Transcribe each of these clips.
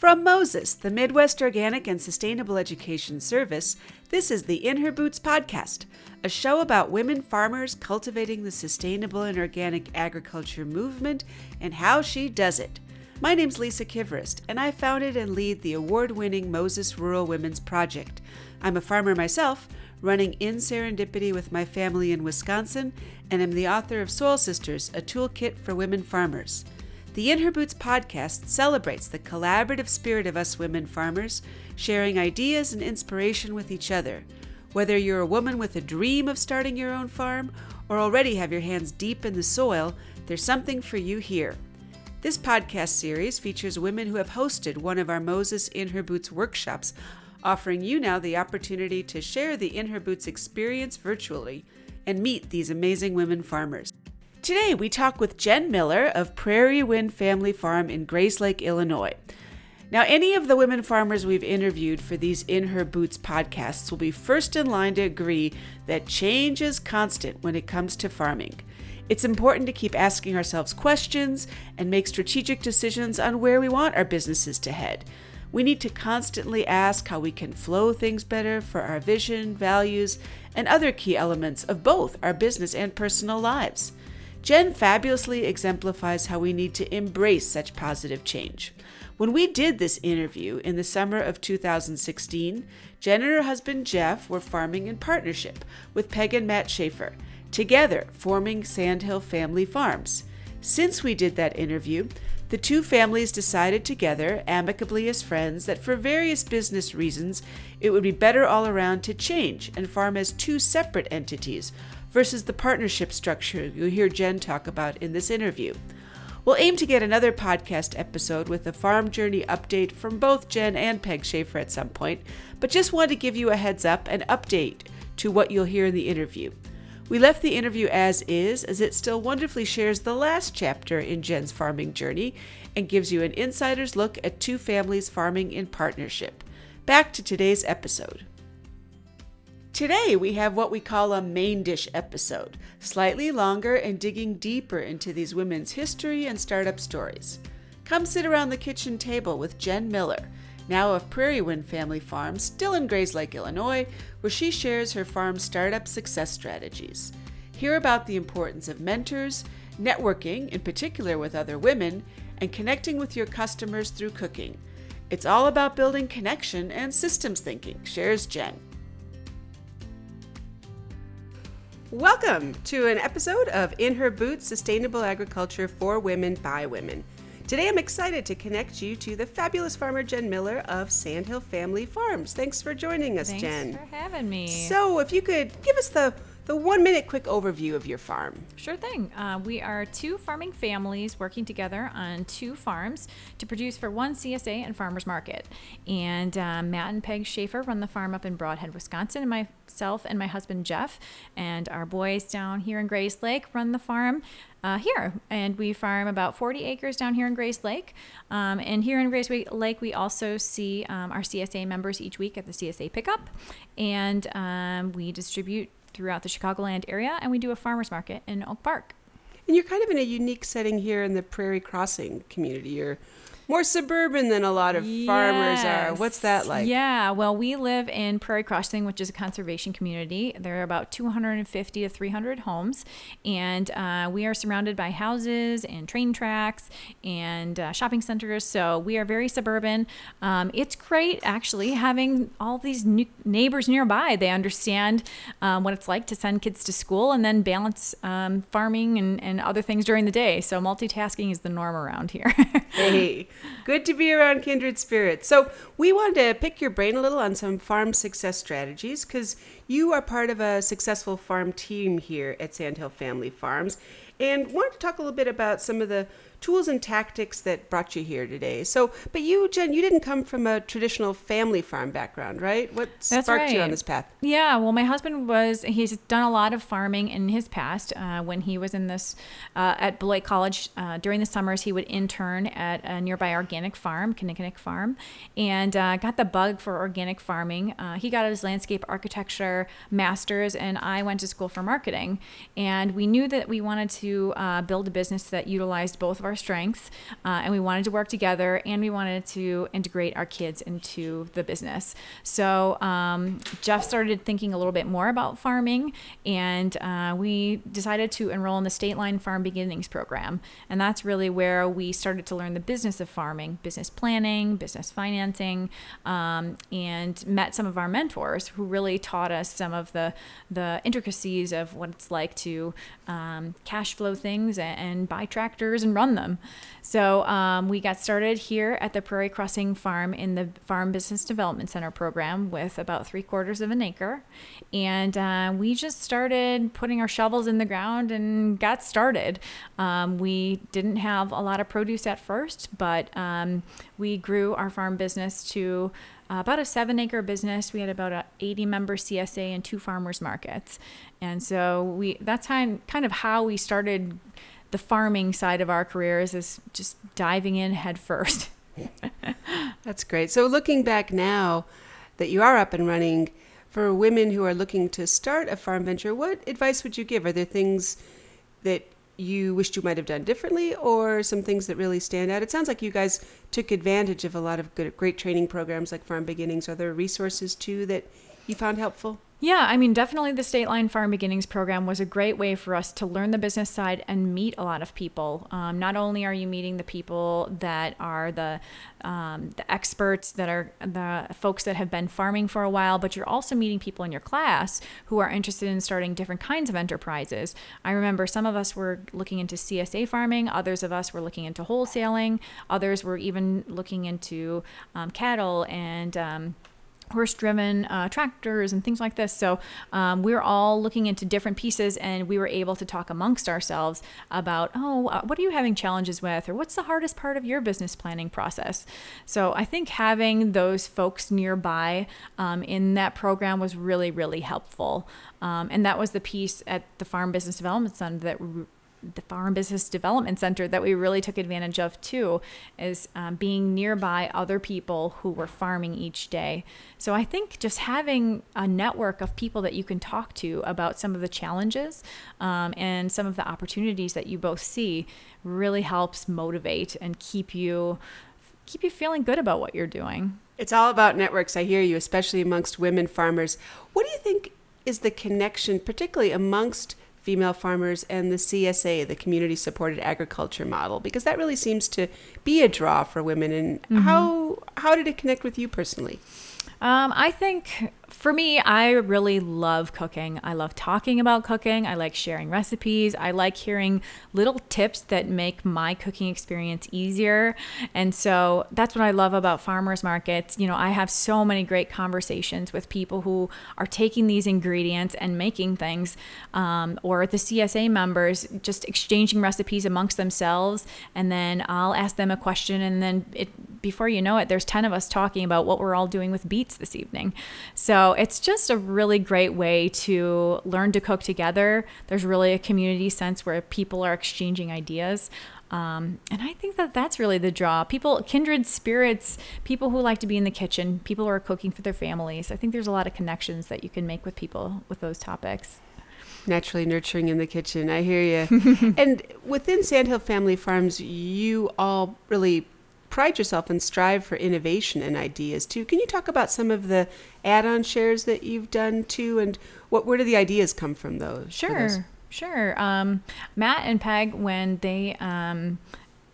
From Moses, the Midwest Organic and Sustainable Education Service, this is the In Her Boots podcast, a show about women farmers cultivating the sustainable and organic agriculture movement and how she does it. My name's Lisa Kivirist, and I founded and lead the award winning Moses Rural Women's Project. I'm a farmer myself, running Inn Serendipity with my family in Wisconsin, and am the author of Soil Sisters, a toolkit for women farmers. The In Her Boots podcast celebrates the collaborative spirit of us women farmers, sharing ideas and inspiration with each other. Whether you're a woman with a dream of starting your own farm or already have your hands deep in the soil, there's something for you here. This podcast series features women who have hosted one of our Moses In Her Boots workshops, offering you now the opportunity to share the In Her Boots experience virtually and meet these amazing women farmers. Today, we talk with Jen Miller of Prairie Wind Family Farm in Grace Grayslake, Illinois. Now, any of the women farmers we've interviewed for these In Her Boots podcasts will be first in line to agree that change is constant when it comes to farming. It's important to keep asking ourselves questions and make strategic decisions on where we want our businesses to head. We need to constantly ask how we can flow things better for our vision, values, and other key elements of both our business and personal lives. Jen fabulously exemplifies how we need to embrace such positive change. When we did this interview in the summer of 2016, Jen and her husband Jeff were farming in partnership with Peg and Matt Schaefer, together forming Sandhill Family Farms. Since we did that interview, the two families decided together, amicably as friends, that for various business reasons, it would be better all around to change and farm as two separate entities versus the partnership structure you'll hear Jen talk about in this interview. We'll aim to get another podcast episode with a farm journey update from both Jen and Peg Schaefer at some point, but just want to give you a heads up and update to what you'll hear in the interview. We left the interview as is, as it still wonderfully shares the last chapter in Jen's farming journey and gives you an insider's look at two families farming in partnership. Back to today's episode. Today, we have what we call a main dish episode, slightly longer and digging deeper into these women's history and startup stories. Come sit around the kitchen table with Jen Miller, now of Prairie Wind Family Farm, still in Grayslake, Illinois, where she shares her farm's startup success strategies. Hear about the importance of mentors, networking, in particular with other women, and connecting with your customers through cooking. It's all about building connection and systems thinking, shares Jen. Welcome to an episode of In Her Boots Sustainable Agriculture for Women by Women. Today I'm excited to connect you to the fabulous farmer Jen Miller of Sandhill Family Farms. Thanks for joining us, Thanks Jen. Thanks for having me. So, if you could give us the the one minute quick overview of your farm. Sure thing. Uh, we are two farming families working together on two farms to produce for one CSA and farmers market. And uh, Matt and Peg Schaefer run the farm up in Brodhead, Wisconsin, and myself and my husband Jeff and our boys down here in Grace Grayslake run the farm. Uh, here, and we farm about 40 acres down here in Grayslake. Um, and here in Grayslake, we also see um, our CSA members each week at the CSA pickup, and um, we distribute throughout the Chicagoland area, and we do a farmers market in Oak Park. And you're kind of in a unique setting here in the Prairie Crossing community. You're more suburban than a lot of farmers are. What's that like? Yeah, well, we live in Prairie Crossing, which is a conservation community. There are about 250 to 300 homes, and uh, we are surrounded by houses and train tracks and uh, shopping centers. So we are very suburban. Um, it's great, actually, having all these neighbors nearby. They understand um, what it's like to send kids to school and then balance um, farming and, and other things during the day. So multitasking is the norm around here. hey. Good to be around kindred spirits. So, we wanted to pick your brain a little on some farm success strategies because you are part of a successful farm team here at Sandhill Family Farms and wanted to talk a little bit about some of the tools and tactics that brought you here today. So, but you, Jen, you didn't come from a traditional family farm background, right? What That's sparked right. you on this path? Yeah, well, my husband was, he's done a lot of farming in his past. Uh, when he was in this, uh, at Beloit College, uh, during the summers, he would intern at a nearby Organic Farm, Kinnikinnick Farm, and uh, got the bug for organic farming. Uh, he got his landscape architecture master's, and I went to school for marketing. And we knew that we wanted to uh, build a business that utilized both of our strengths, uh, and we wanted to work together, and we wanted to integrate our kids into the business. So um, Jeff started thinking a little bit more about farming, and uh, we decided to enroll in the State Line Farm Beginnings program. And that's really where we started to learn the business of farming, business planning, business financing, um, and met some of our mentors who really taught us some of the, the intricacies of what it's like to um, cash flow things and, and, buy tractors and run them. So um, we got started here at the Prairie Crossing Farm in the Farm Business Development Center program with about three quarters of an acre. And uh, we just started putting our shovels in the ground and got started. Um, we didn't have a lot of produce at first, but um, we grew our farm business to uh, about a seven acre business. We had about a 80 member CSA and two farmers markets. And so we that's kind of how we started the farming side of our careers is just diving in head first. That's great. So looking back now that you are up and running, for women who are looking to start a farm venture, what advice would you give? Are there things that you wished you might have done differently or some things that really stand out? It sounds like you guys took advantage of a lot of good, great training programs like Farm Beginnings. Are there resources too that you found helpful? Yeah, I mean, definitely the State Line Farm Beginnings program was a great way for us to learn the business side and meet a lot of people. Um, not only are you meeting the people that are the um, the experts, that are the folks that have been farming for a while, but you're also meeting people in your class who are interested in starting different kinds of enterprises. I remember some of us were looking into CSA farming, others of us were looking into wholesaling, others were even looking into um, cattle and um, horse driven uh, tractors and things like this. So um, we were all looking into different pieces and we were able to talk amongst ourselves about, oh, uh, what are you having challenges with? Or what's the hardest part of your business planning process? So I think having those folks nearby um, in that program was really, really helpful. Um, and that was the piece at the Farm Business Development Center that the Farm Business Development Center that we really took advantage of too is um, being nearby other people who were farming each day. So I think just having a network of people that you can talk to about some of the challenges um, and some of the opportunities that you both see really helps motivate and keep you keep you feeling good about what you're doing. It's all about networks. I hear you, especially amongst women farmers. What do you think is the connection, particularly amongst female farmers and the CSA, the community supported agriculture model, because that really seems to be a draw for women. And mm-hmm. how how did it connect with you personally? Um, I think for me, I really love cooking. I love talking about cooking. I like sharing recipes. I like hearing little tips that make my cooking experience easier. And so that's what I love about farmers markets. You know, I have so many great conversations with people who are taking these ingredients and making things, um, or the CSA members just exchanging recipes amongst themselves. And then I'll ask them a question, and then it, before you know it, there's 10 of us talking about what we're all doing with beets this evening. So so it's just a really great way to learn to cook together. There's really a community sense where people are exchanging ideas. Um, and I think that that's really the draw. People, kindred spirits, people who like to be in the kitchen, people who are cooking for their families. I think there's a lot of connections that you can make with people with those topics. Naturally nurturing in the kitchen. I hear you. and within Sandhill Family Farms, you all really pride yourself and strive for innovation and ideas too. Can you talk about some of the add-on shares that you've done too, and what where do the ideas come from those? Sure, those? sure. Um, Matt and Peg, when they um,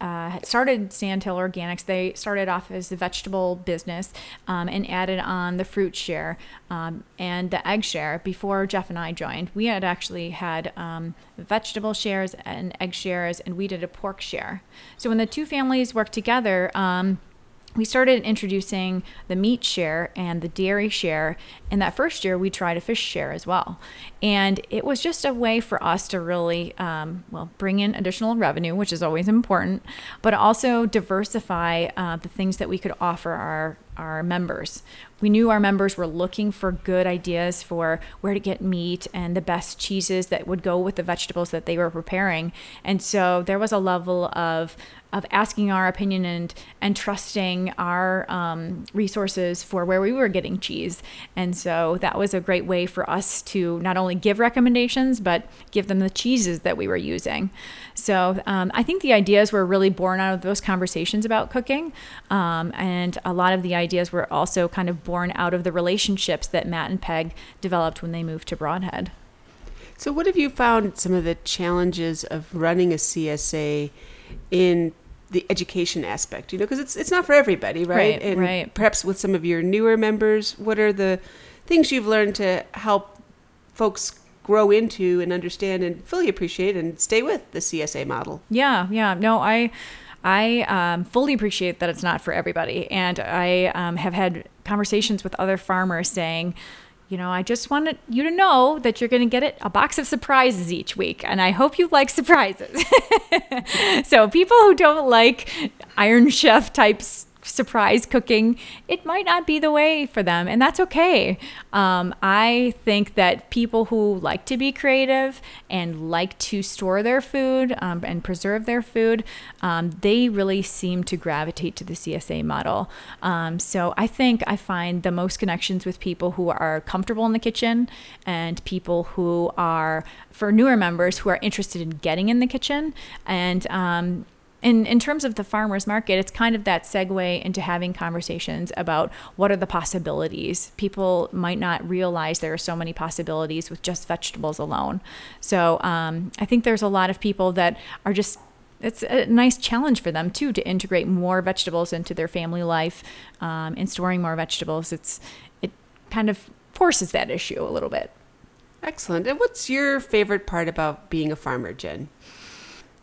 uh, started Sandhill Organics, they started off as a vegetable business um, and added on the fruit share um, and the egg share before Jeff and I joined. We had actually had um, vegetable shares and egg shares, and we did a pork share. So when the two families worked together, um, we started introducing the meat share and the dairy share. In that first year, we tried a fish share as well. And it was just a way for us to really, um, well, bring in additional revenue, which is always important, but also diversify uh, the things that we could offer our our members. We knew our members were looking for good ideas for where to get meat and the best cheeses that would go with the vegetables that they were preparing. And so there was a level of of asking our opinion and and trusting our um, resources for where we were getting cheese. And so that was a great way for us to not only give recommendations but give them the cheeses that we were using. So um, I think the ideas were really born out of those conversations about cooking, um, and a lot of the ideas were also kind of born out of the relationships that Matt and Peg developed when they moved to Brodhead. So, what have you found some of the challenges of running a CSA in the education aspect? You know, because it's it's not for everybody, right? Right, and right. perhaps with some of your newer members, what are the things you've learned to help folks grow into and understand and fully appreciate and stay with the CSA model? Yeah, yeah. No, I I um, fully appreciate that it's not for everybody, and I um, have had conversations with other farmers saying. You know, I just wanted you to know that you're going to get it a box of surprises each week, and I hope you like surprises. so, people who don't like Iron Chef types surprise cooking, it might not be the way for them, and that's okay. Um, I think that people who like to be creative and like to store their food um, and preserve their food, um, they really seem to gravitate to the CSA model. Um, so I think I find the most connections with people who are comfortable in the kitchen and people who are, for newer members, who are interested in getting in the kitchen and um, in, in terms of the farmers market, it's kind of that segue into having conversations about what are the possibilities. People might not realize there are so many possibilities with just vegetables alone. So um, I think there's a lot of people that are just it's a nice challenge for them too to integrate more vegetables into their family life um, and storing more vegetables. It's it kind of forces that issue a little bit. Excellent. And what's your favorite part about being a farmer, Jen?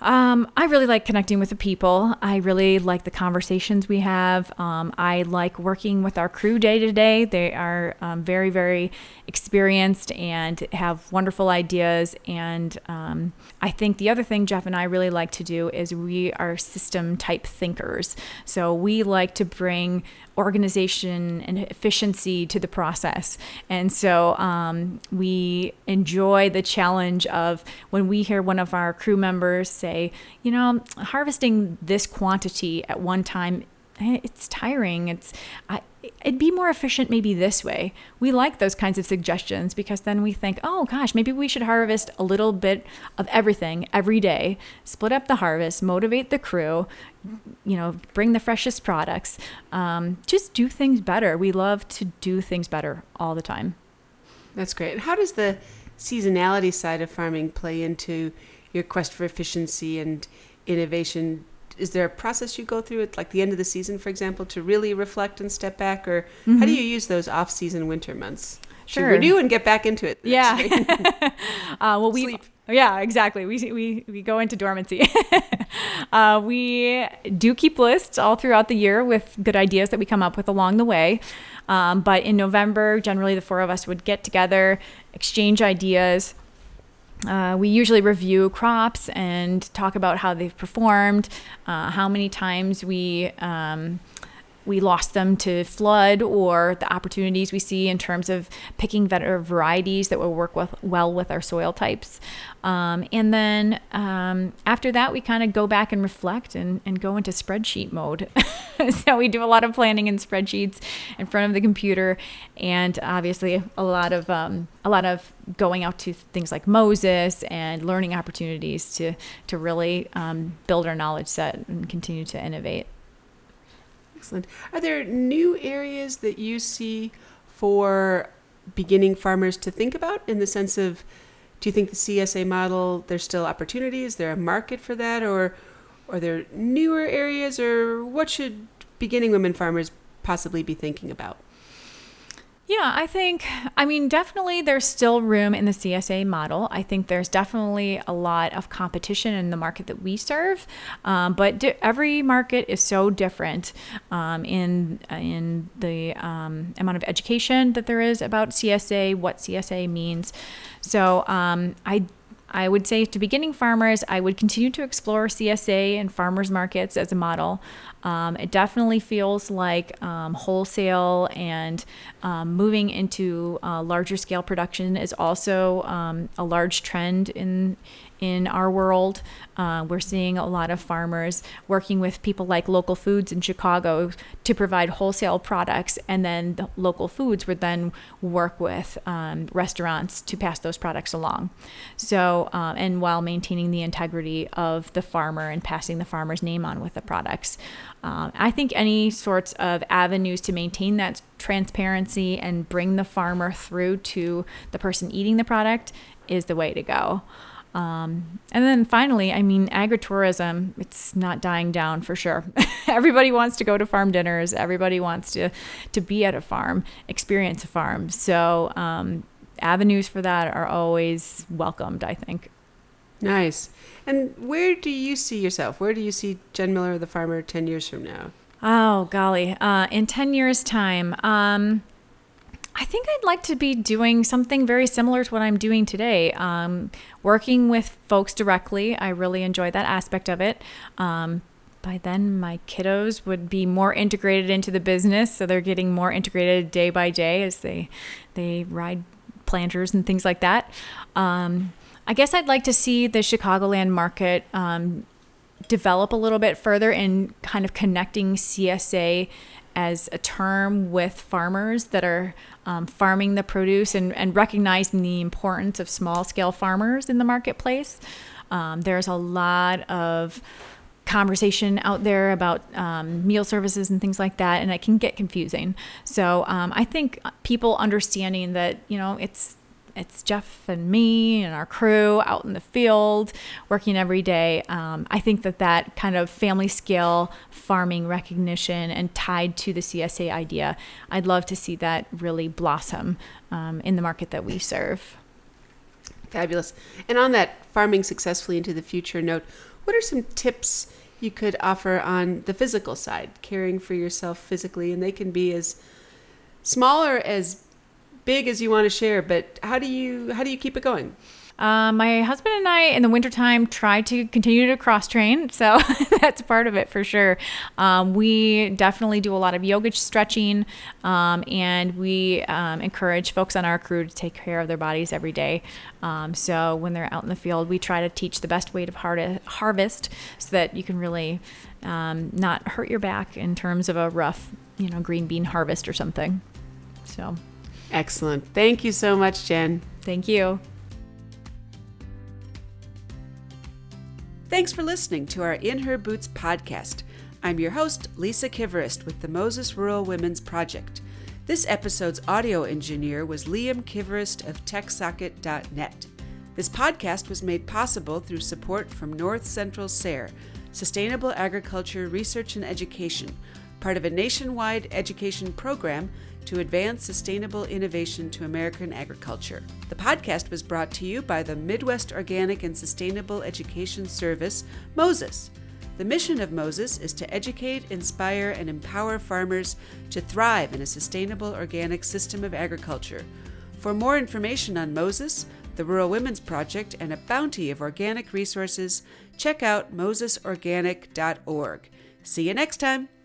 Um, I really like connecting with the people. I really like the conversations we have. Um, I like working with our crew day to day. They are um, very, very experienced and have wonderful ideas. And um, I think the other thing Jeff and I really like to do is we are system type thinkers. So we like to bring organization and efficiency to the process. And so um, we enjoy the challenge of when we hear one of our crew members say, you know, harvesting this quantity at one time it's tiring. It's I, it'd be more efficient maybe this way. We like those kinds of suggestions because then we think, oh gosh, maybe we should harvest a little bit of everything every day. Split up the harvest, motivate the crew, you know, bring the freshest products. Um, just do things better. We love to do things better all the time. That's great. How does the seasonality side of farming play into your quest for efficiency and innovation? Is there a process you go through at like the end of the season, for example, to really reflect and step back, or mm-hmm. how do you use those off-season winter months? Sure. To renew and get back into it. Yeah. uh, well, we yeah, exactly. We we we go into dormancy. uh, we do keep lists all throughout the year with good ideas that we come up with along the way. Um, but in November, generally the four of us would get together, exchange ideas, uh, we usually review crops and talk about how they've performed, uh, how many times we um, we lost them to flood, or the opportunities we see in terms of picking better varieties that will work with, well with our soil types. Um, and then um, after that, we kind of go back and reflect and, and go into spreadsheet mode. so we do a lot of planning in spreadsheets in front of the computer, and obviously a lot of um, a lot of going out to things like Moses and learning opportunities to to really um, build our knowledge set and continue to innovate. Excellent. Are there new areas that you see for beginning farmers to think about in the sense of do you think the CSA model there's still opportunities, is there a market for that or are there newer areas or what should beginning women farmers possibly be thinking about? Yeah, I think, I mean, definitely there's still room in the CSA model. I think there's definitely a lot of competition in the market that we serve, um, but di- every market is so different um, in in the um, amount of education that there is about CSA, what CSA means. So um, I I would say to beginning farmers, I would continue to explore CSA and farmers markets as a model. Um, it definitely feels like um, wholesale and um, moving into uh, larger scale production is also um, a large trend in in our world. Uh, we're seeing a lot of farmers working with people like Local Foods in Chicago to provide wholesale products, and then the local foods would then work with um, restaurants to pass those products along. So, um, and while maintaining the integrity of the farmer and passing the farmer's name on with the products. Um, I think any sorts of avenues to maintain that transparency and bring the farmer through to the person eating the product is the way to go. Um, and then finally, I mean, agritourism, it's not dying down for sure. everybody wants to go to farm dinners. Everybody wants to, to be at a farm, experience a farm. So, um, avenues for that are always welcomed, I think. Nice. And where do you see yourself? Where do you see Jen Miller, the farmer, 10 years from now? Oh, golly. Uh, in 10 years' time, um, I think I'd like to be doing something very similar to what I'm doing today. Um, working with folks directly. I really enjoy that aspect of it. Um, by then, my kiddos would be more integrated into the business, so they're getting more integrated day by day as they they ride planters and things like that. Um, I guess I'd like to see the Chicagoland market um, develop a little bit further in kind of connecting CSA as a term with farmers that are um, farming the produce and, and recognizing the importance of small scale farmers in the marketplace. Um, there's a lot of conversation out there about um, meal services and things like that, and it can get confusing. So um, I think people understanding that you know it's it's Jeff and me and our crew out in the field working every day. Um, I think that that kind of family scale farming recognition and tied to the CSA idea, I'd love to see that really blossom um, in the market that we serve. Fabulous. And on that farming successfully into the future note, what are some tips you could offer on the physical side, caring for yourself physically? And they can be as small or as big as you want to share, but how do you how do you keep it going? Uh, my husband and I in the wintertime try to continue to cross train. So that's part of it for sure. Um, we definitely do a lot of yoga stretching um, and we um, encourage folks on our crew to take care of their bodies every day. Um, so when they're out in the field, we try to teach the best way to har- harvest so that you can really um, not hurt your back in terms of a rough, you know, green bean harvest or something. So. Excellent. Thank you so much, Jen. Thank you. Thanks for listening to our In Her Boots podcast. I'm your host, Lisa Kivirist with the Moses Rural Women's Project. This episode's audio engineer was Liam Kivirist of TechSocket.net. This podcast was made possible through support from North Central SARE, Sustainable Agriculture Research and Education, part of a nationwide education program to advance sustainable innovation to American agriculture. The podcast was brought to you by the Midwest Organic and Sustainable Education Service, Moses. The mission of Moses is to educate, inspire, and empower farmers to thrive in a sustainable organic system of agriculture. For more information on Moses, the Rural Women's Project, and a bounty of organic resources, check out mosesorganic.org. See you next time!